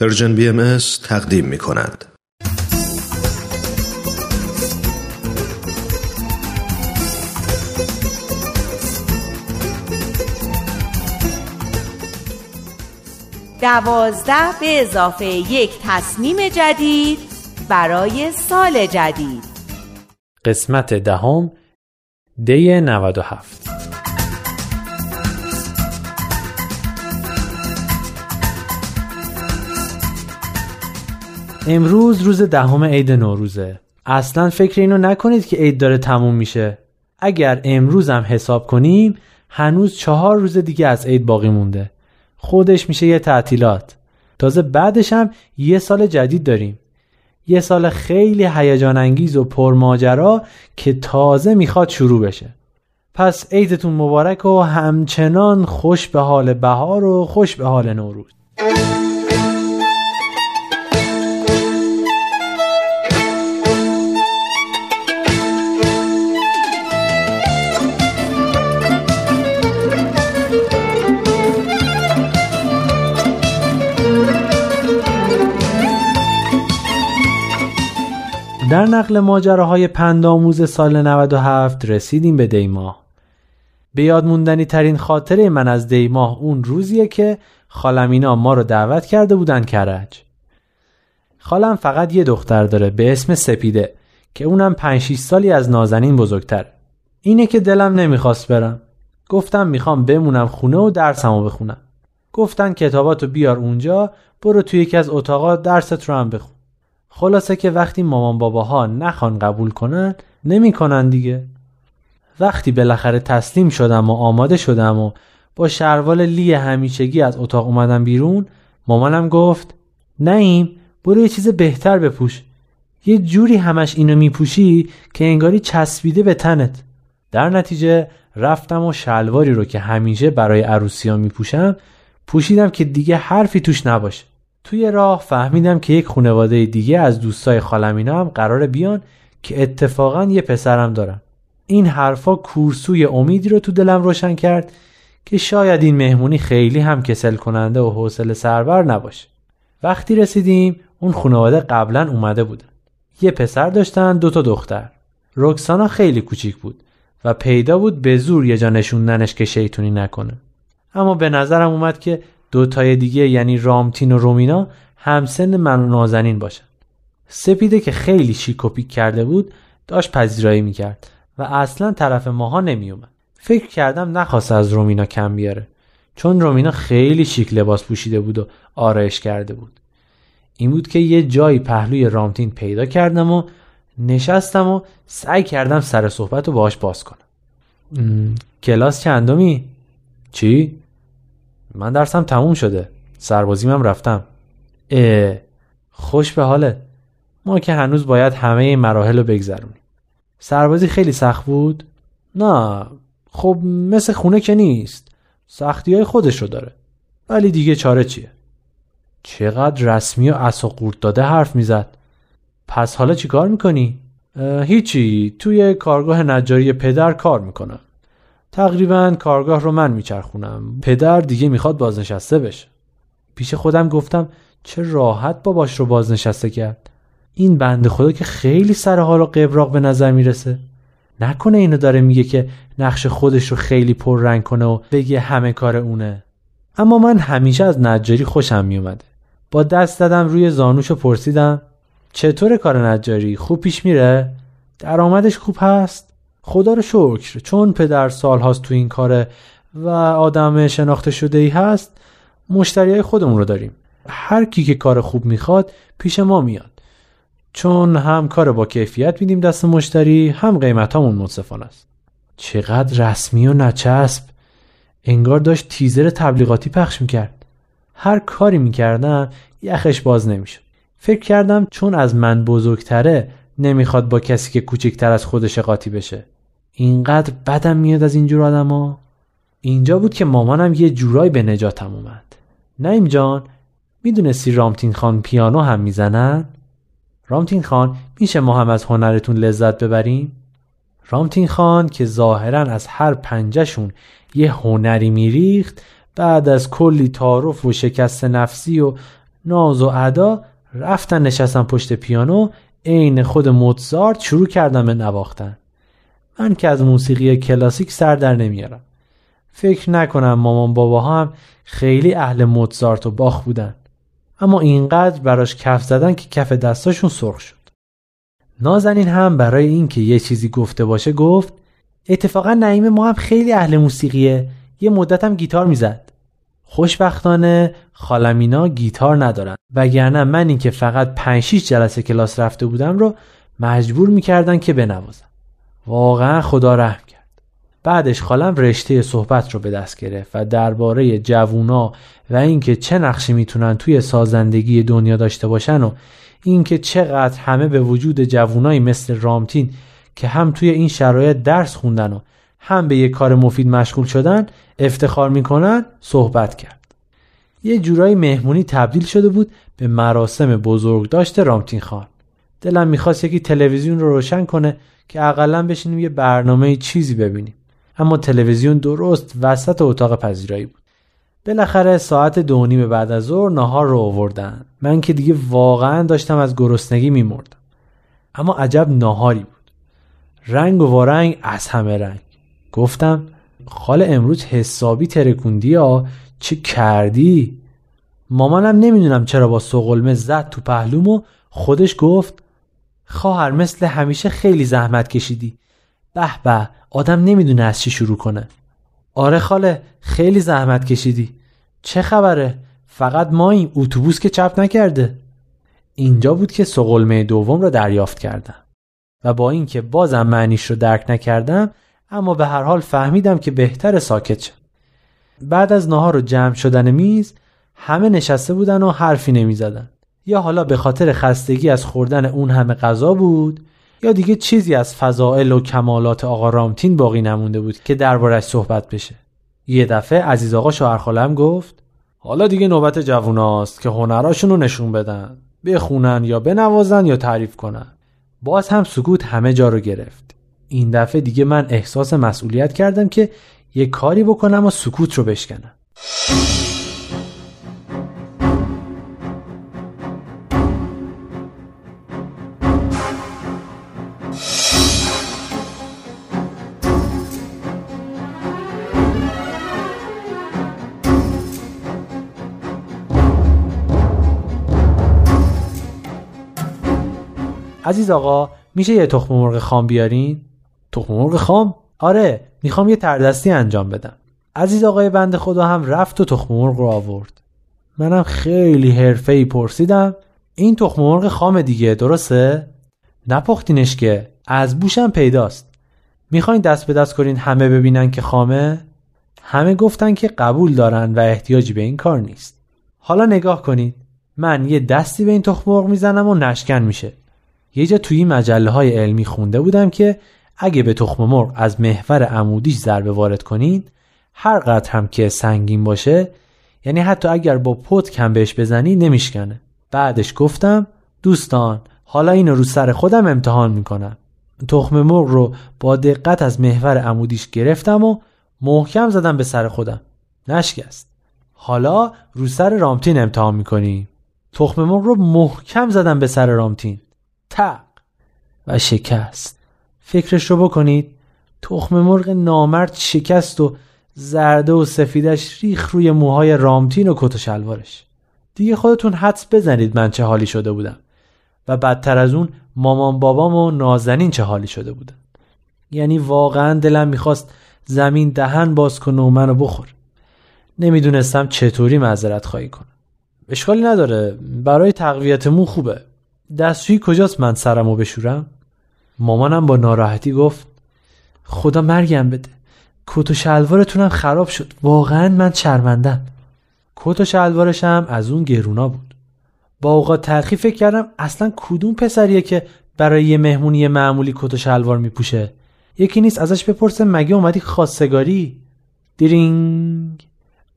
پرژن بی ام تقدیم می کند. دوازده به اضافه یک تصمیم جدید برای سال جدید قسمت دهم دی 97 امروز روز دهم عید نوروزه. اصلا فکر اینو نکنید که عید داره تموم میشه. اگر امروز هم حساب کنیم هنوز چهار روز دیگه از عید باقی مونده. خودش میشه یه تعطیلات. تازه بعدش هم یه سال جدید داریم. یه سال خیلی هیجان انگیز و پرماجرا که تازه می‌خواد شروع بشه. پس عیدتون مبارک و همچنان خوش به حال بهار و خوش به حال نوروز. نقل ماجراهای پندآموز سال 97 رسیدیم به دیماه. به یاد موندنی ترین خاطره من از دیماه اون روزیه که خالم اینا ما رو دعوت کرده بودن کرج. خالم فقط یه دختر داره به اسم سپیده که اونم 5 سالی از نازنین بزرگتر. اینه که دلم نمی‌خواست برم. گفتم می‌خوام بمونم خونه و درسمو بخونم. گفتن کتاباتو بیار اونجا برو توی یکی از اتاقا درست رو هم بخون. خلاصه که وقتی مامان باباها نخوان قبول کنن نمی‌کنن دیگه. وقتی بالاخره تسلیم شدم و آماده شدم و با شروال لی همیشگی از اتاق اومدم بیرون مامانم گفت نیم برو یه چیز بهتر بپوش. یه جوری همش اینو میپوشی که انگاری چسبیده به تنت. در نتیجه رفتم و شلواری رو که همیشه برای عروسی ها میپوشم پوشیدم که دیگه حرفی توش نباشه. توی راه فهمیدم که یک خانواده دیگه از دوستای خالمینا هم قرار بیان که اتفاقا یه پسرم دارم این حرفا کورسوی امیدی رو تو دلم روشن کرد که شاید این مهمونی خیلی هم کسل کننده و حوصله سربر نباشه. وقتی رسیدیم اون خانواده قبلا اومده بودن. یه پسر داشتن دو تا دختر. رکسانا خیلی کوچیک بود و پیدا بود به زور یه جا نشوندنش که شیطونی نکنه. اما به نظرم اومد که دوتای دیگه یعنی رامتین و رومینا همسن من و نازنین باشن. سپیده که خیلی شیک و پیک کرده بود داشت پذیرایی می‌کرد و اصلا طرف ماها نمیومد فکر کردم نخواست از رومینا کم بیاره چون رومینا خیلی شیک لباس پوشیده بود و آرایش کرده بود. این بود که یه جایی پهلوی رامتین پیدا کردم و نشستم و سعی کردم سر صحبت رو باهاش باز کنم. کلاس چندمی؟ چی؟ من درسم تموم شده. سربازیم هم رفتم. اه خوش به حاله. ما که هنوز باید همه این مراحل رو بگذرونیم. سربازی خیلی سخت بود؟ نه. خب مثل خونه که نیست. سختی های خودش رو داره. ولی دیگه چاره چیه؟ چقدر رسمی و اصا قورت داده حرف می‌زد. پس حالا چی کار می‌کنی؟ هیچی. توی کارگاه نجاری پدر کار می‌کنم تقریبا کارگاه رو من میچرخونم. پدر دیگه می‌خواد بازنشسته بشه. پیش خودم گفتم چه راحت باباش رو بازنشسته کرد. این بنده خدا که خیلی سر حال و قبراق به نظر می‌رسه. نکنه اینو داره میگه که نقش خودش رو خیلی پر رنگ کنه و بگه همه کار اونه. اما من همیشه از نجاری خوشم میومده با دست دادم روی زانوش پرسیدم چطور کار نجاری؟ خوب پیش میره؟ درآمدش خوب هست؟ خدا رو شکر. چون پدر سال هاست تو این کاره و آدم شناخته شده ای هست مشتری های خودمون رو داریم. هر کی که کار خوب می‌خواد پیش ما میاد. چون هم کار با کیفیت میدیم دست مشتری هم قیمت همون منصفانه است. چقدر رسمی و نچسب. انگار داشت تیزر تبلیغاتی پخش می‌کرد. هر کاری می‌کردم یخش باز نمی‌شد. فکر کردم چون از من بزرگتره نمی‌خواد با کسی که کوچکتر از خودش قاطی بشه. اینقدر بدم میاد از اینجور آدما اینجا بود که مامانم یه جورایی به نجاتم اومد نیم جان می‌دونستی رامتین خان پیانو هم می‌زنن؟ رامتین خان میشه ما هم از هنرتون لذت ببریم؟ رامتین خان که ظاهرا از هر پنجهشون یه هنری میریخت بعد از کلی تعارف و شکست نفسی و ناز و ادا رفتن نشستن پشت پیانو عین خود موتزارت شروع کردن به نواختن من که از موسیقی کلاسیک سر در نمیارم. فکر نکنم مامان بابا هم خیلی اهل موتزارت و باخ بودن. اما اینقدر براش کف زدن که کف دستاشون سرخ شد. نازنین هم برای اینکه یه چیزی گفته باشه گفت اتفاقا نعیم ما هم خیلی اهل موسیقیه. یه مدت هم گیتار می‌زد. خوشبختانه خالمینا گیتار ندارن. وگرنه من اینکه فقط 5 6 جلسه کلاس رفته بودم رو مجبور می‌کردن که بنوازم. واقعا خدا رحم کرد. بعدش خالم رشته صحبت رو به دست گرفت و درباره جوونا و اینکه چه نقشی می‌تونن توی سازندگی دنیا داشته باشن و اینکه چقدر همه به وجود جوونایی مثل رامتین که هم توی این شرایط درس خوندن و هم به یه کار مفید مشغول شدن افتخار می‌کنن صحبت کرد. یه جورایی مهمونی تبدیل شده بود به مراسم بزرگ داشته رامتین خان. دلم می‌خواست یکی تلویزیون رو روشن کنه که اقلا بشینیم یه برنامه چیزی ببینیم. اما تلویزیون درست وسط اتاق پذیرایی بود. بالاخره ساعت دو نیم بعد از ظهر نهار رو آوردن. من که دیگه واقعا داشتم از گرسنگی میمردم. اما عجب ناهاری بود. رنگ و وارنگ از همه رنگ. گفتم خال امروز حسابی ترکوندی ها؟ چه کردی؟ مامانم نمی‌دونم چرا با سقلمه زد تو پهلوم و خودش گفت خواهر مثل همیشه خیلی زحمت کشیدی. به به آدم نمی‌دونه از چی شروع کنه. آره خاله خیلی زحمت کشیدی. چه خبره؟ فقط ما این اتوبوس که چپ نکرده. اینجا بود که سقلمه دوم را دریافت کردم. و با اینکه بازم معنیش رو درک نکردم اما به هر حال فهمیدم که بهتر ساکت شد بعد از نهار و جمع شدن میز همه نشسته بودن و حرفی نمی زدن. یا حالا به خاطر خستگی از خوردن اون همه غذا بود یا دیگه چیزی از فضائل و کمالات آقا رامتین باقی نمونده بود که دربارش صحبت بشه. یه دفعه عزیز آقا شوهرخالم گفت حالا دیگه نوبت جووناست که هنراشون رو نشون بدن. بخونن یا بنوازن یا تعریف کنن. باز هم سکوت همه جا رو گرفت. این دفعه دیگه من احساس مسئولیت کردم که یه کاری بکنم و سکوت رو بشکنم. عزیز آقا میشه یه تخم مرغ خام بیارین؟ تخم مرغ خام؟ آره می‌خوام یه تردستی انجام بدم عزیز آقای بند خدا هم رفت و تخم مرغ رو آورد منم خیلی حرفه ای پرسیدم این تخم مرغ خام دیگه درسته؟ نپختینش که از بوشم پیداست می‌خواین دست به دست کنین همه ببینن که خامه؟ همه گفتن که قبول دارن و احتیاجی به این کار نیست حالا نگاه کنید من یه دستی به این تخم مرغ می‌زنم و نشکن میشه یه جا توی مجله های علمی خونده بودم که اگه به تخم مرغ از محور عمودیش ضربه وارد کنید هر قدر هم که سنگین باشه یعنی حتی اگر با پت کم بهش بزنی نمیشکنه. بعدش گفتم دوستان حالا اینو رو سر خودم امتحان می‌کنم. تخم مرغ رو با دقت از محور عمودیش گرفتم و محکم زدم به سر خودم. نشکست. حالا رو سر رامتین امتحان می‌کنیم. تخم مرغ رو محکم زدم به سر رامتین. تق و شکست. فکرش رو بکنید تخم مرغ نامرد شکست و زرده و سفیدش ریخ روی موهای رامتین و کت و شلوارش. دیگه خودتون حدس بزنید من چه حالی شده بودم. و بدتر از اون مامان بابام و نازنین چه حالی شده بودن. یعنی واقعا دلم می‌خواست زمین دهن باز کنه و منو بخور. نمی‌دونستم چطوری معذرت خواهی کنم. اشکالی نداره. برای تقویت مو خوبه. دستشویی کجاست من سرمو بشورم؟ مامانم با ناراحتی گفت خدا مرگم بده. کت و شلوارتونم خراب شد. واقعا من شرمندم. کت و شلوارشم از اون گرونا بود. با اوقات تلخی فکر کردم اصلا کدوم پسریه که برای یه مهمونی معمولی کت و شلوار میپوشه. یکی نیست ازش بپرسه مگه اومدی خواستگاری؟ دیرینگ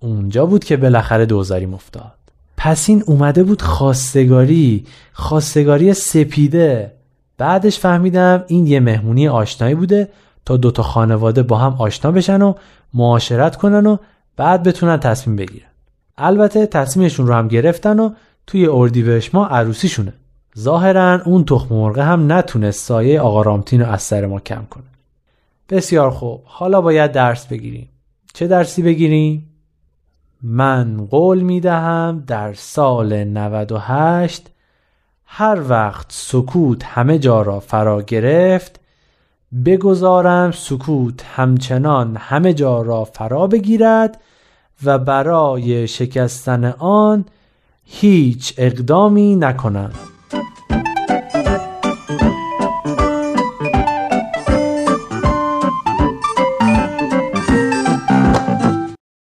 اونجا بود که بالاخره دوزاریم افتاد. پس این اومده بود خواستگاری خواستگاری سپیده. بعدش فهمیدم این یه مهمونی آشنایی بوده تا دوتا خانواده با هم آشنا بشن و معاشرت کنن و بعد بتونن تصمیم بگیرن. البته تصمیمشون رو هم گرفتن و توی اردیبهشت ما عروسیشونه. ظاهرا اون تخم مرغ هم نتونست سایه آقا رامتین رو از سر ما کم کنه. بسیار خوب. حالا باید درس بگیریم. چه درسی بگیریم؟ من قول می دهم در سال 98 هر وقت سکوت همه جا را فرا گرفت بگذارم سکوت همچنان همه جا را فرا بگیرد و برای شکستن آن هیچ اقدامی نکنم.